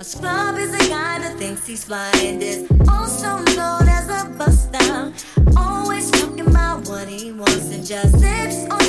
A scrub is a guy that thinks he's fly and is also known as a buster. Always talking about what he wants and just lives on.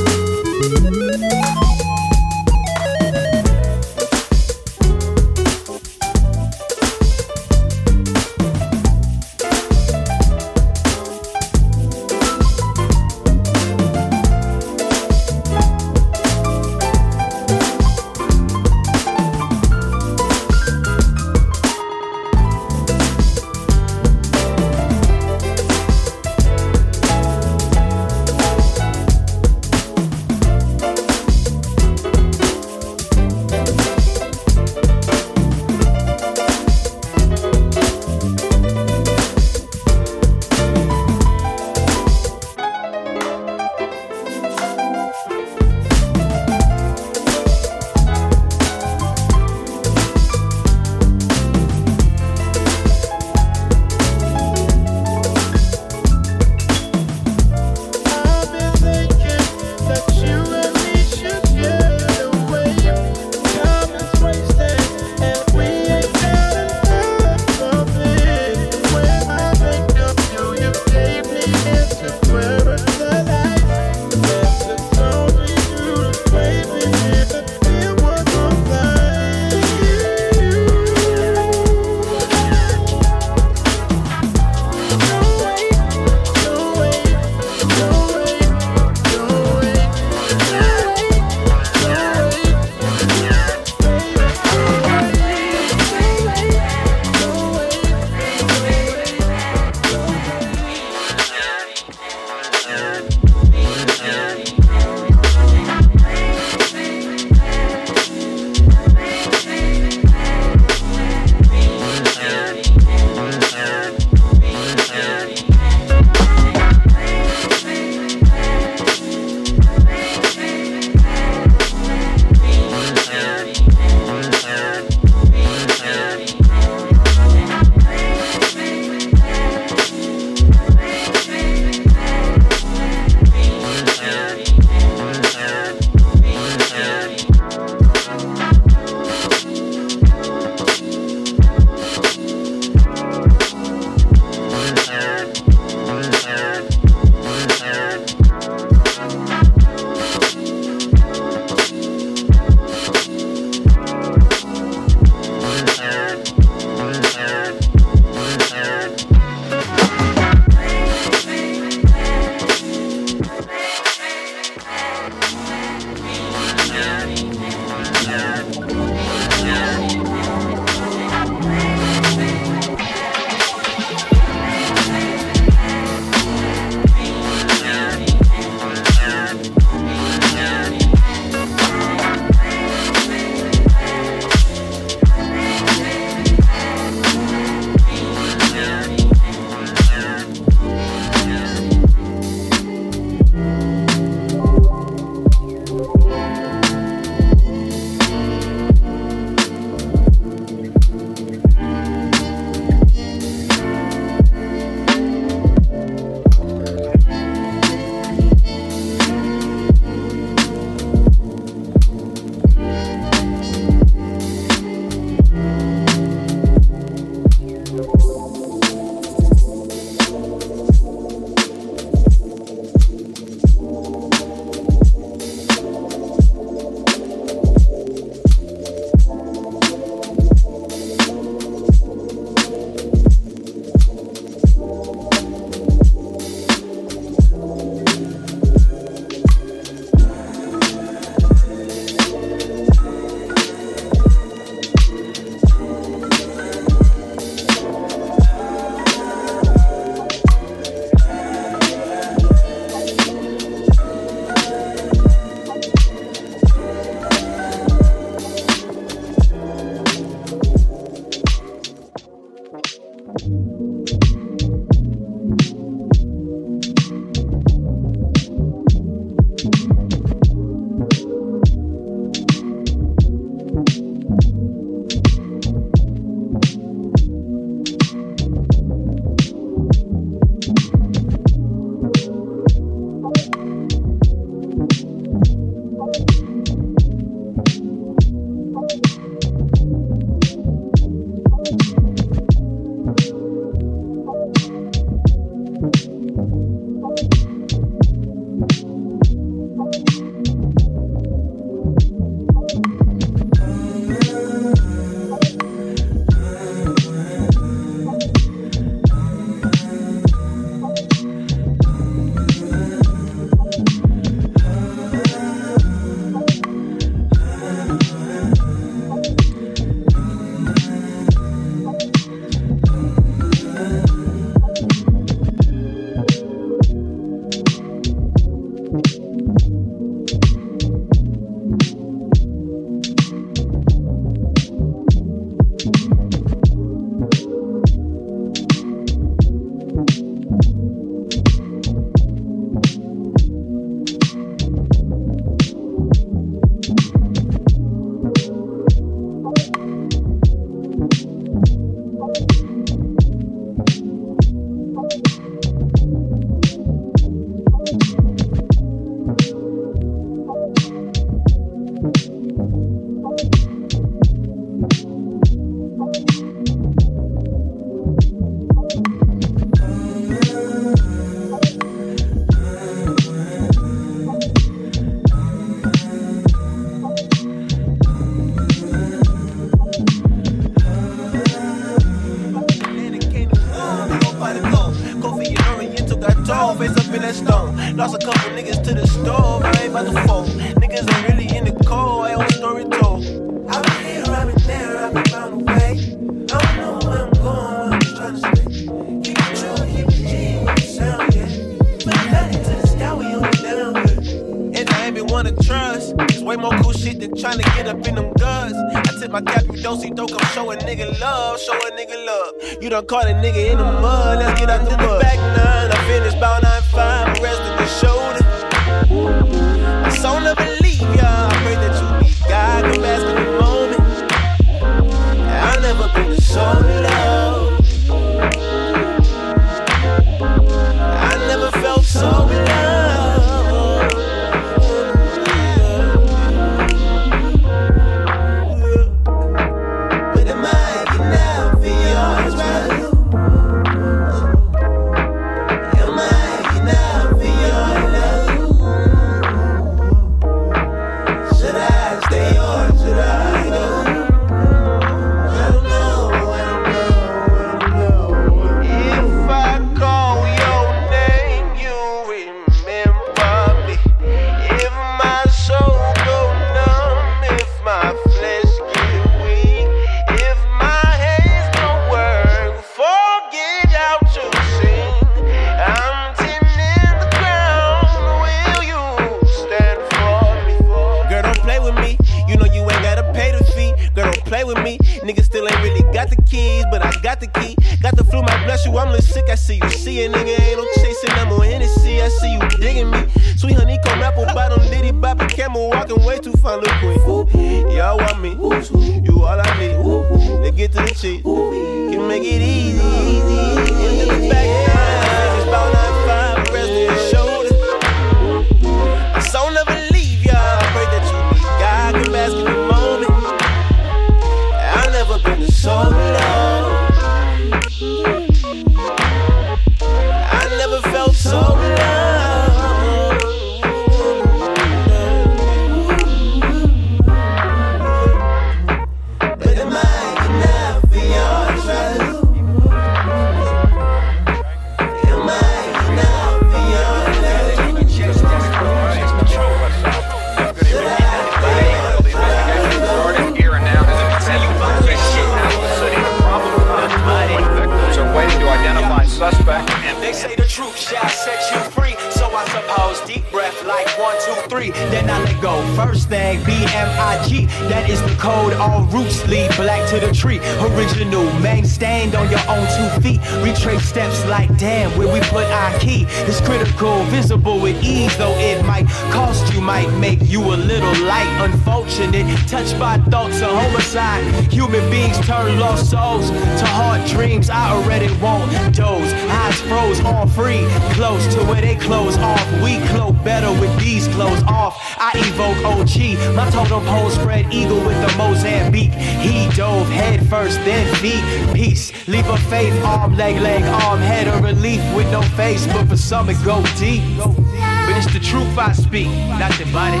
Like damn, where we put our key. It's critical, visible with ease, though it might cost you, might make you a little light. Unfortunate, touched by thoughts of homicide. Human beings turn lost souls to hard dreams. I already want those. Eyes froze on free, close to where they close off. We close better with these clothes off. Evoke OG, my totem pole spread eagle with the Mozambique. He dove head first, then feet. Peace, leap of faith, arm, leg, leg, arm, head of relief with no face, but for some it go deep. But it's the truth I speak, nothing but it.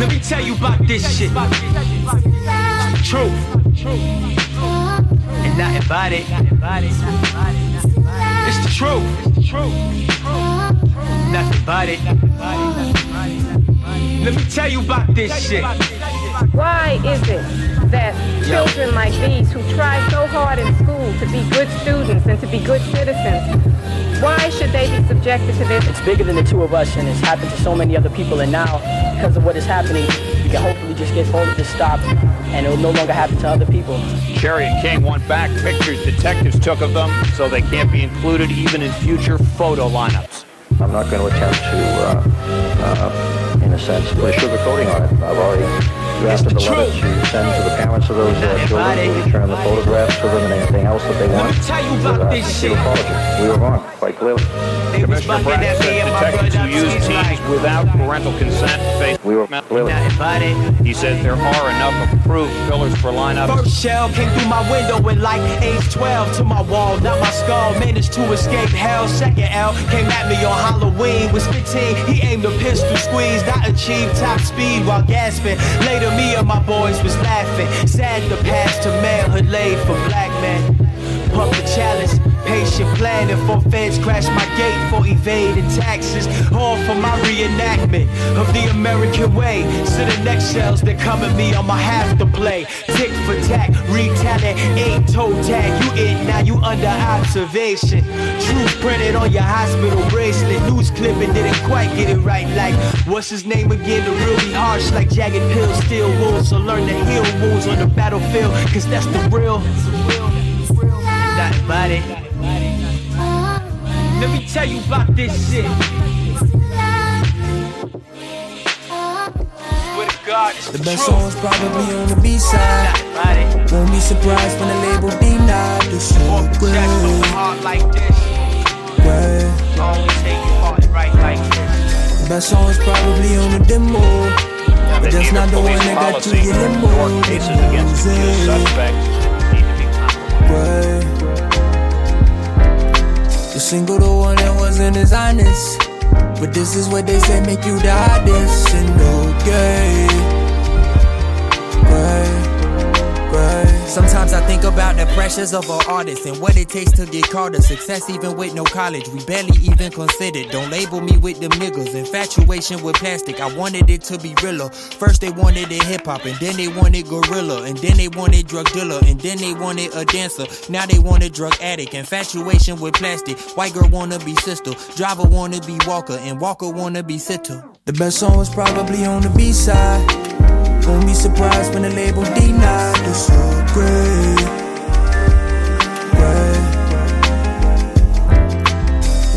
Let me tell you about this shit. Truth. And nothing but it. It's the truth. Nothing but it. Let me tell you about this shit. Why is it that children like these who try so hard in school to be good students and to be good citizens, why should they be subjected to this? It's bigger than the two of us, and it's happened to so many other people. And now, because of what is happening, we can hopefully just get all of this stopped, and it will no longer happen to other people. Cherry and King want back pictures detectives took of them so they can't be included even in future photo lineups. I'm not going to attempt to, uh, uh, in a sense, put a sugar coating on it. I've already drafted the the letter truth. to send to the parents of those uh, children to return the photographs to them and anything else that they Let want. me tell you about uh, this shit. We were wrong, quite clearly. They Commissioner bugging Bratt said detectives who use He's teams like, without parental consent face We were clearly. nothing. He said there are enough approved fillers for lineups. First shell came through my window at like age 12 to my wall, not my skull. Managed to escape hell. Second L came at me on Halloween. Was 15, he aimed a pistol, squeezed. I achieved top speed while gasping. Later, me and my boys was laughing. Sad the past to manhood laid for black men. Puff the chalice, Patient planning for feds crash my gate for evading taxes. All for my reenactment of the American way. So the next shells that come at me, I'ma have to play. Tick for tack, retaliate, ain't toe tag. You in, now you under observation. Truth printed on your hospital bracelet. News clipping didn't quite get it right. Like, what's his name again? The really harsh, like jagged pills, steel wounds. So learn to heal wounds on the battlefield, cause that's the real. Not about it. Let me tell you about this shit. Swear to God, it's The the best songs probably on the B side. Not about it. Won't be surprised when the label denied the the chest the like this. Always take your heart right like this. The best songs probably on the demo. But The that's not the one that got you your limo. court cases against accused suspects need to be compromised. Single, the one that wasn't as honest. But this is what they say make you the hottest and okay. Pressures of our artists and what it takes to get called a success even with no college. We barely even considered. Don't label me with them niggas. Infatuation with plastic. I wanted it to be realer. First they wanted it hip hop and then they wanted gorilla and then they wanted drug dealer and then they wanted a dancer. Now they wanted drug addict. Infatuation with plastic. White girl wanna be sister. Driver wanna be Walker and Walker wanna be sitter. The best song was probably on the B side. Won't be surprised when the label denied the so. Great.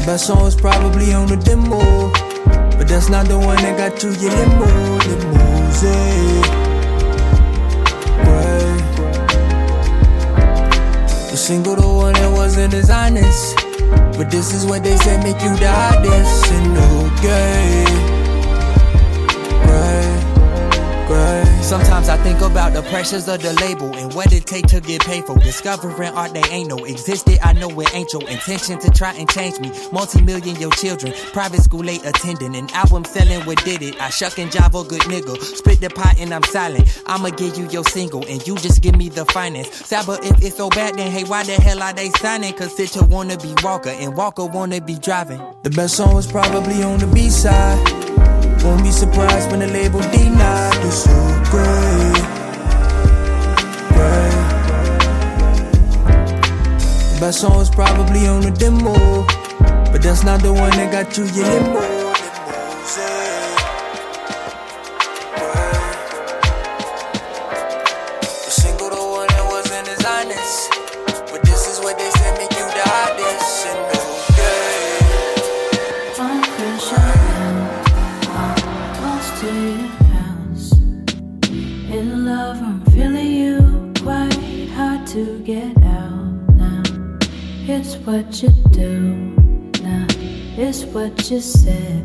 Best song was probably on the demo. But that's not the one that got you your limo. Limousine. The single, the one that wasn't as honest. But this is what they say make you the hottest and okay. Great. Sometimes I think about the pressures of the label and what it take to get paid for. Discovering art they ain't no existed. I know it ain't your intention to try and change me. Multi-million your children, private school late attending, an album selling what did it. I shuck and jive a good nigga. Split the pot and I'm silent. I'ma give you your single and you just give me the finance. Saba, if it's so bad, then hey, why the hell are they signing? Cause Sitter wanna be Walker and Walker wanna be driving. The best song was probably on the B side. Won't be surprised when the label denied the so great. The best song was probably on the demo. But that's not the one that got you your limo. What you said.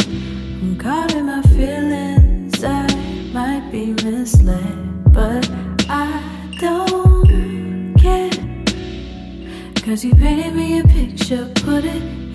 I'm caught in my feelings. I might be misled, but I don't care. Cause you painted me a picture, put it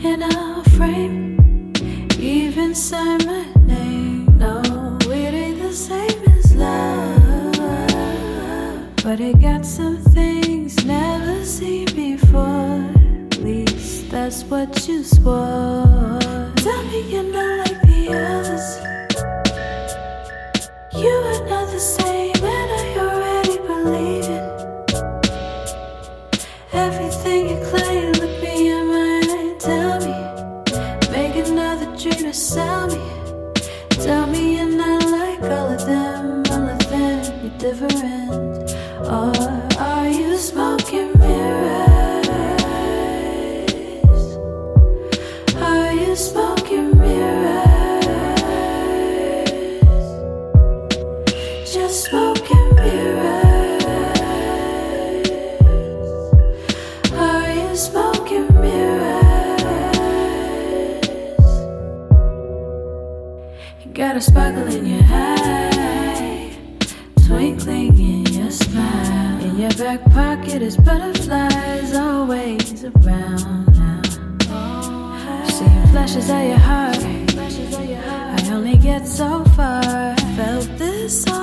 far. Felt this all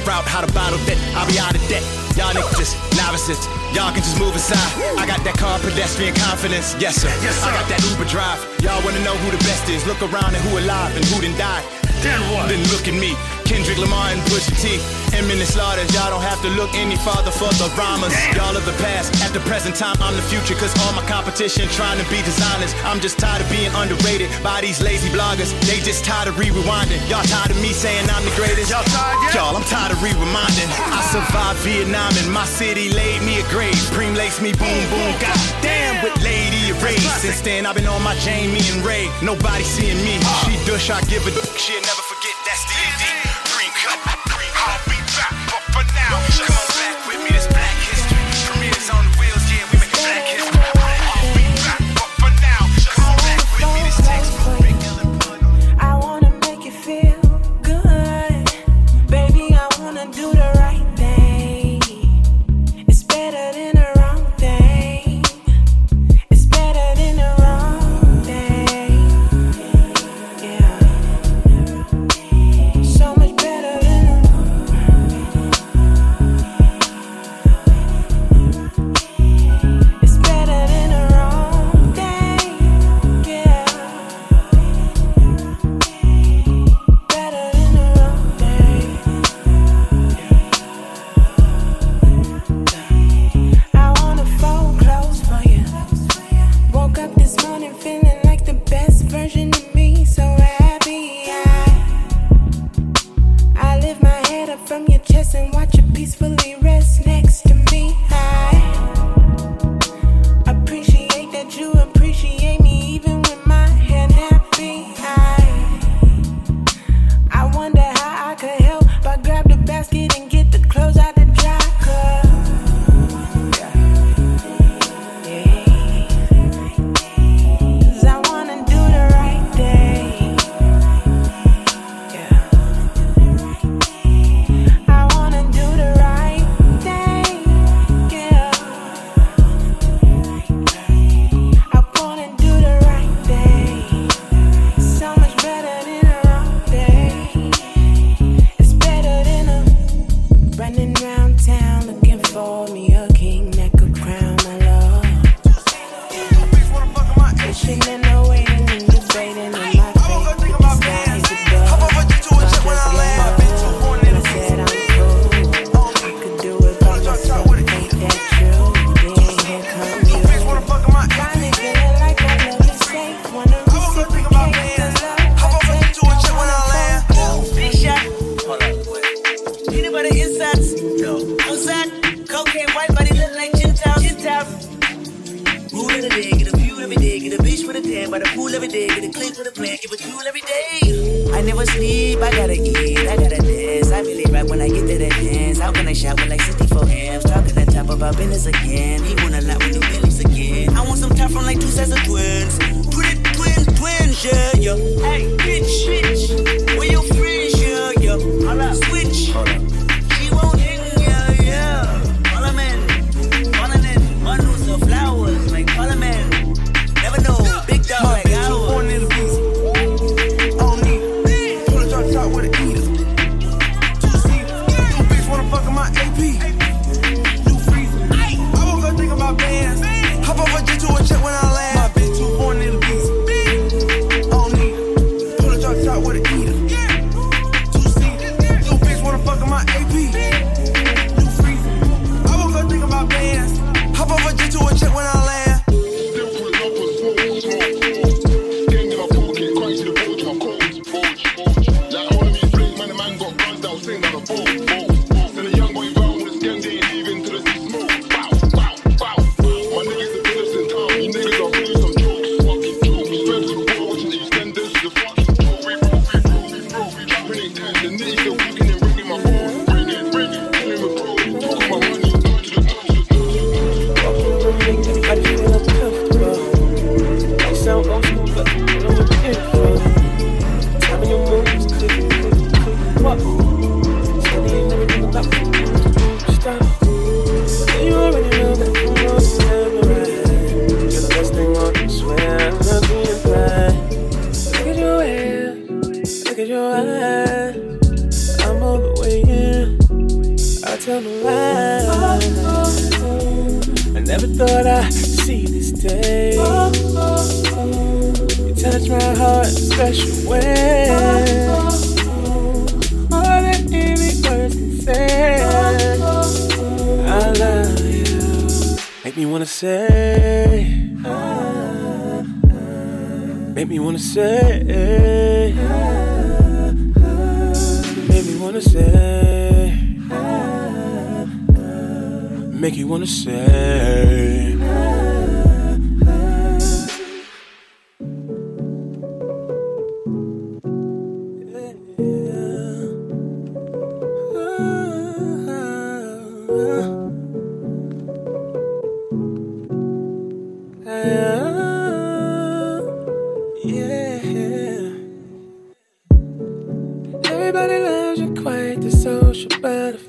figure out how to bottle that, I'll be out of debt. Y'all niggas just novices. Y'all can just move aside. I got that car pedestrian confidence. Yes sir. yes, sir. I got that Uber drive. Y'all wanna know who the best is? Look around and who alive and who done died. Then what? Then look at me. Kendrick Lamar and Pusha T. Imminent slaughter, y'all don't have to look any farther for the rhymers. Y'all of the past, at the present time, I'm the future, cause all my competition trying to be designers. I'm just tired of being underrated by these lazy bloggers. They just tired of re-rewinding. Y'all tired of me saying I'm the greatest. Y'all tired yet? Y'all, I'm tired of re-reminding. I survived Vietnam and my city laid me a grave. Preem laced me, boom, boom, God damn, with Lady Ray. Since then, I've been on my Jamie and Ray. Nobody seeing me. Uh. She dush, I give a shit.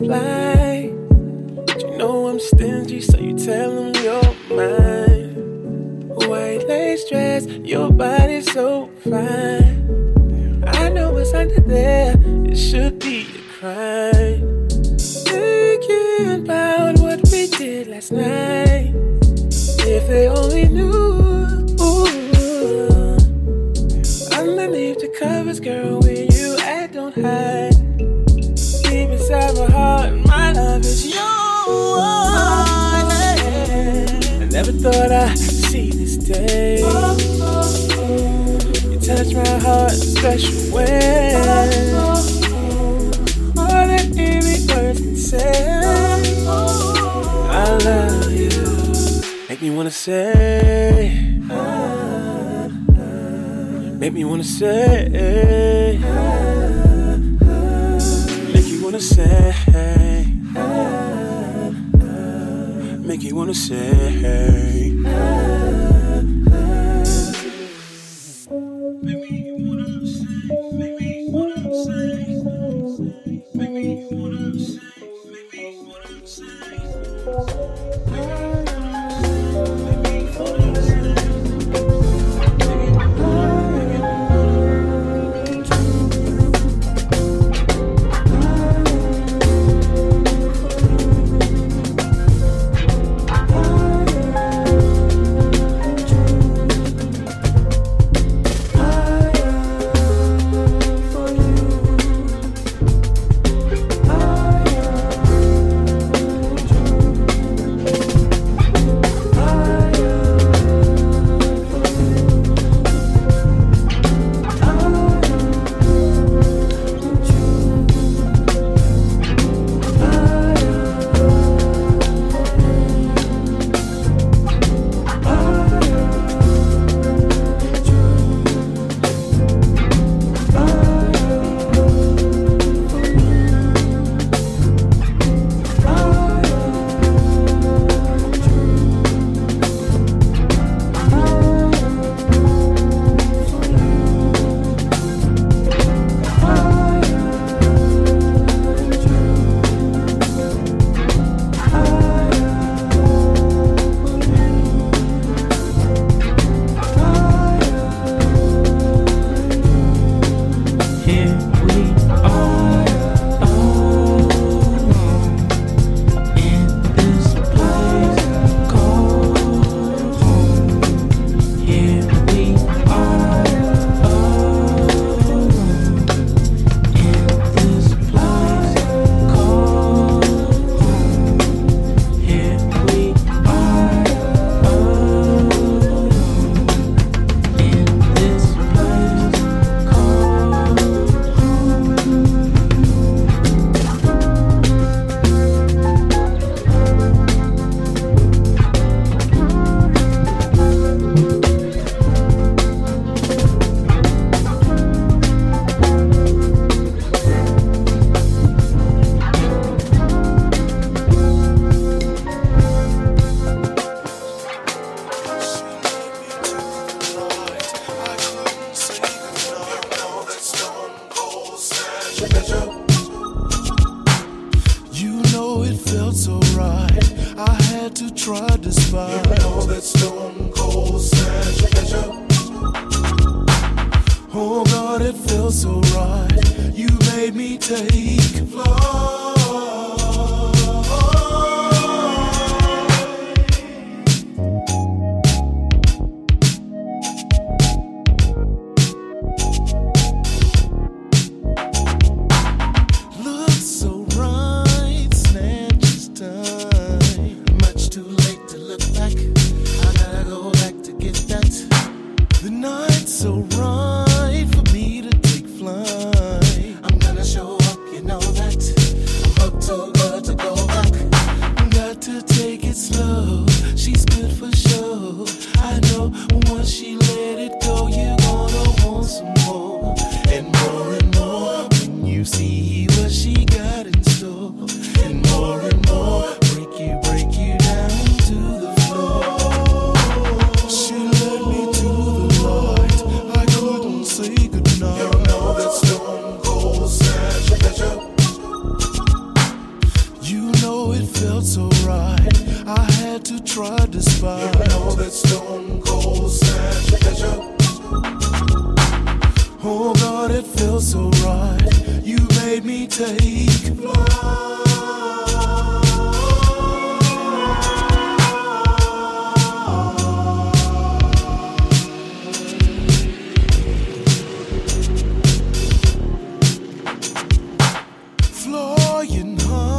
Butterfly. But you know I'm stingy, so you tell them you're mine. White lace dress, your body's so fine. I know what's under there, it should be a crime. Thought I'd see this day. You touch my heart in a special way. More than any words can say. I love you. Make me wanna say. Make me wanna say. Make you wanna say. You wanna say. it Flying high,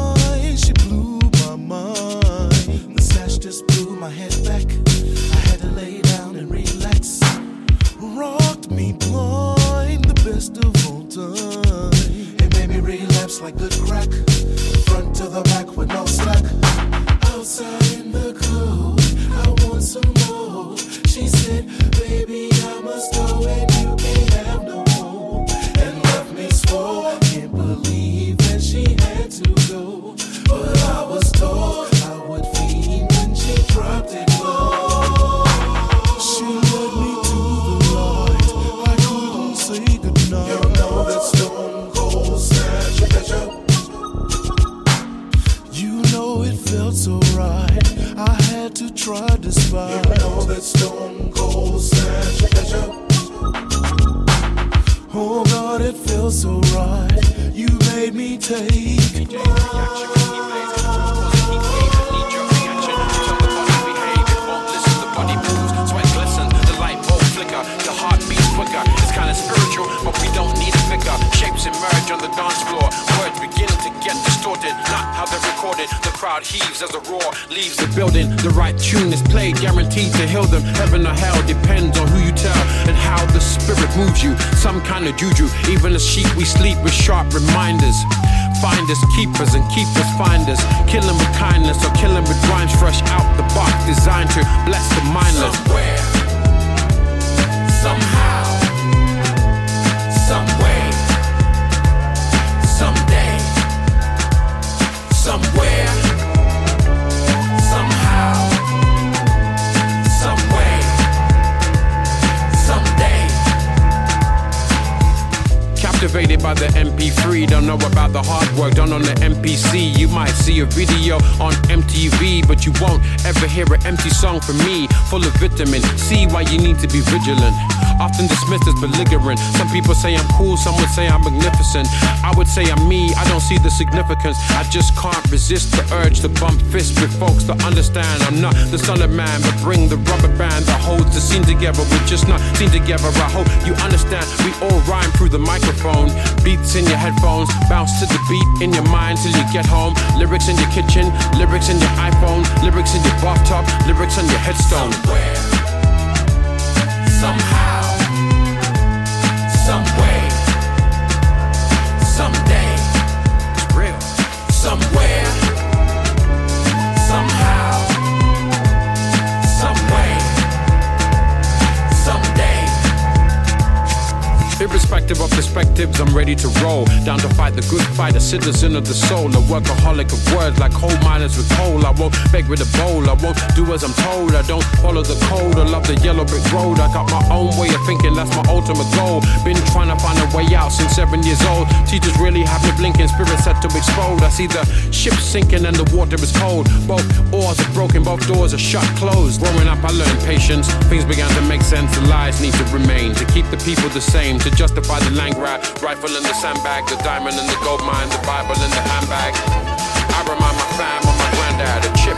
The MP3, don't know about the hard work done on the MPC. You might see a video on MTV, but you won't ever hear an empty song from me, full of vitamin. See why you need to be vigilant. Often dismissed as belligerent. Some people say I'm cool, some would say I'm magnificent. I would say I'm me, I don't see the significance. I just can't resist the urge to bump fists with folks that understand I'm not the solid man, but bring the rubber band that holds the scene together. We're just not seen together. I hope you understand. We all rhyme through the microphone. Beats in your headphones, bounce to the beat in your mind till you get home. Lyrics in your kitchen, lyrics in your iPhone, lyrics in your bathtub, lyrics on your headstone. somehow, some Irrespective of perspectives, I'm ready to roll. Down to fight the good fight, a citizen of the soul. A workaholic of words like coal miners with coal. I won't beg with a bowl, I won't do as I'm told. I don't follow the code, I love the yellow brick road. I got my own way of thinking, that's my ultimate goal. Been trying to find a way out since seven years old. Teachers really have me blinking, spirit set to explode. I see the ship sinking and the water is cold. Both oars are broken, both doors are shut, closed. Growing up, I learned patience. Things began to make sense, the lies need to remain. To keep the people the same, to justify the land grab. Rifle in the sandbag, the diamond in the gold mine, the Bible in the handbag. I remind my fam of my granddad, a chip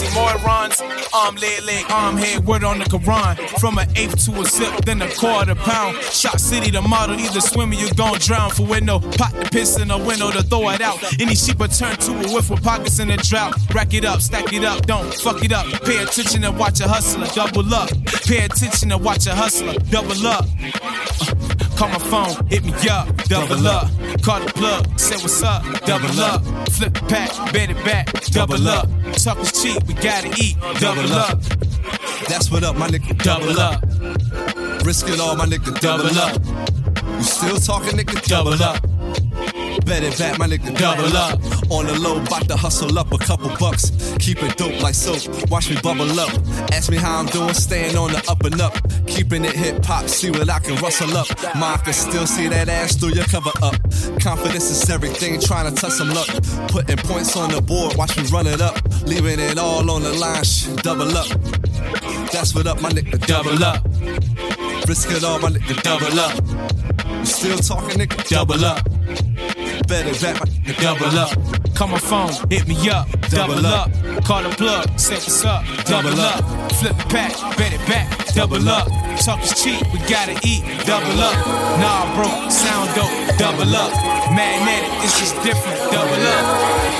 oxymorons. Arm, leg, leg, arm, head, word on the Quran. From an ape to a sip, then a quarter pound. Shot city, the model, either swim or you gon' drown. For window, pot the piss in a window to throw it out. Any sheep will turn to a whiff with pockets in a drought. Rack it up, stack it up, don't fuck it up. Pay attention and watch a hustler, double up. Pay attention and watch a hustler, double up. Uh, Call my phone, hit me up, double up. Call the plug, say what's up, double up. Flip the pack, bet it back, double up. Talk is cheap, we gotta eat, double up. That's what up, my nigga. Double up. Risk it all, my nigga. Double, up. You still talking, nigga? Double up. It back, my nigga. Double up. On the low, bout to hustle up a couple bucks. Keep it dope like soap. Watch me bubble up. Ask me how I'm doing, staying on the up and up. Keeping it hip hop, see what I can rustle up. Ma, I can still see that ass through your cover up. Confidence is everything, trying to touch some luck. Putting points on the board, watch me run it up. Leaving it all on the line, shh, double up. That's what up, my nigga. Double up. Risk it all, my nigga. Double up. You still talking, nigga? Double up. Better back, my. Double up. Call my phone, hit me up. Double, Double up. up. Call the plug, say what's up. Double, Double up. up. Flip the pack, bet it back. Double up. Talk is cheap, we gotta eat. Double up. Nah, bro, sound dope. Double up. Magnetic, it's just different. Double up.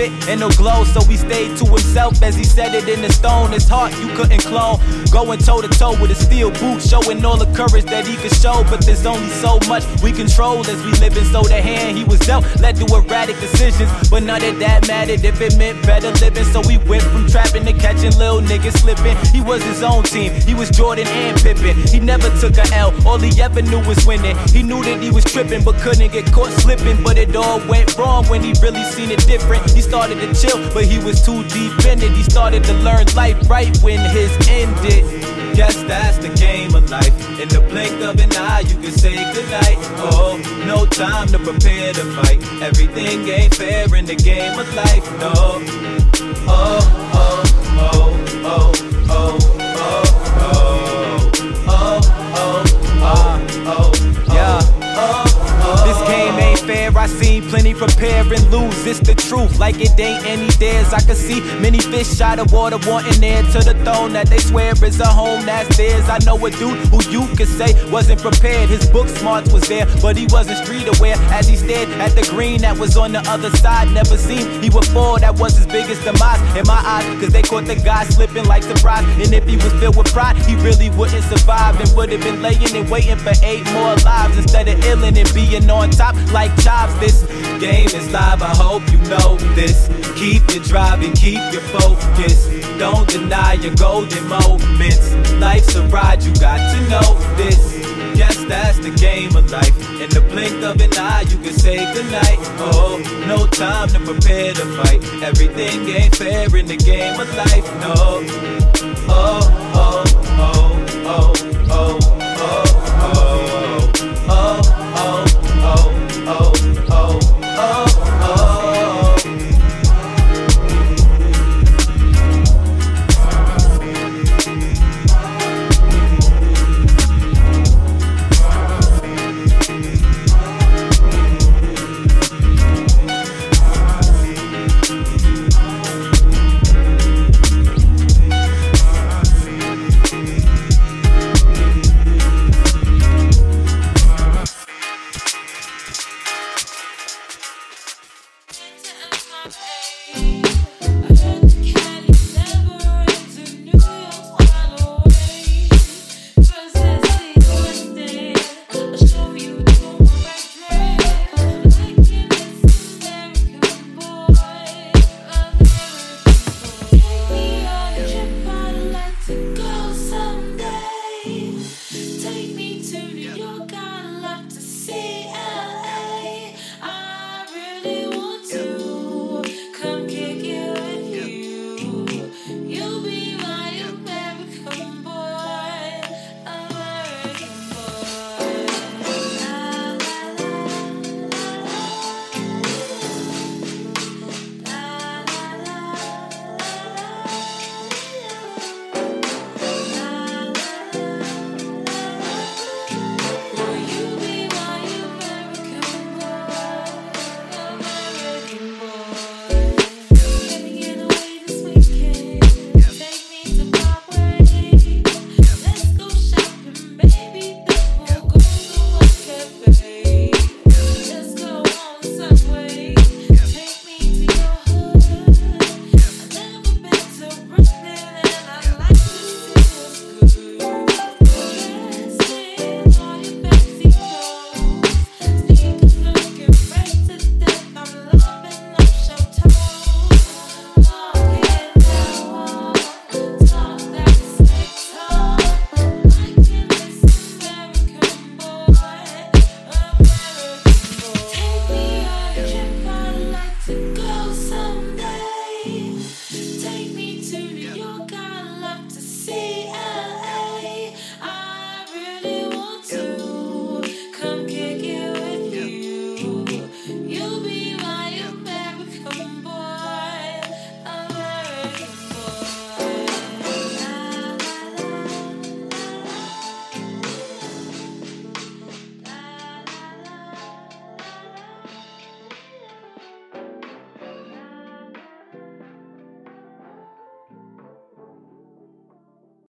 Fit and he'll glow. So he stayed to himself as he said it in the stone. His heart you couldn't clone, going toe to toe with a steel boot, showing all the courage that he could show. But there's only so much we control as we live in. So the hand he was dealt led to erratic decisions, but none of that mattered if it meant better living. So he went from trapping to catching little niggas slipping. He was his own team, he was Jordan and Pippen. He never took a L, all he ever knew was winning. He knew that he was tripping, but couldn't get caught slipping. But it all went wrong when he really seen it different. He started to chill, but he was too deep in it. He started to learn life right when his ended. Guess that's the game of life. In the blink of an eye, you can say goodnight. Oh, no time to prepare to fight. Everything ain't fair in the game of life. No. Oh, I seen plenty prepare and lose. It's the truth, like it ain't any theirs. I could see many fish out of water wanting air to the throne that they swear is a home that's theirs. I know a dude who you could say wasn't prepared. His book smarts was there, but he wasn't street aware. As he stared at the green that was on the other side, never seen he would fall. That was his biggest demise in my eyes, cause they caught the guy slipping like surprise. And if he was filled with pride, he really wouldn't survive and would have been laying and waiting for eight more lives instead of illing and being on top like chops. This game is live, I hope you know this. Keep your drive and keep your focus. Don't deny your golden moments. Life's a ride, you got to know this. Guess that's the game of life. In the blink of an eye, you can say goodnight. Oh, no time to prepare to fight. Everything ain't fair in the game of life. No. Oh, Oh, oh, oh, oh, oh,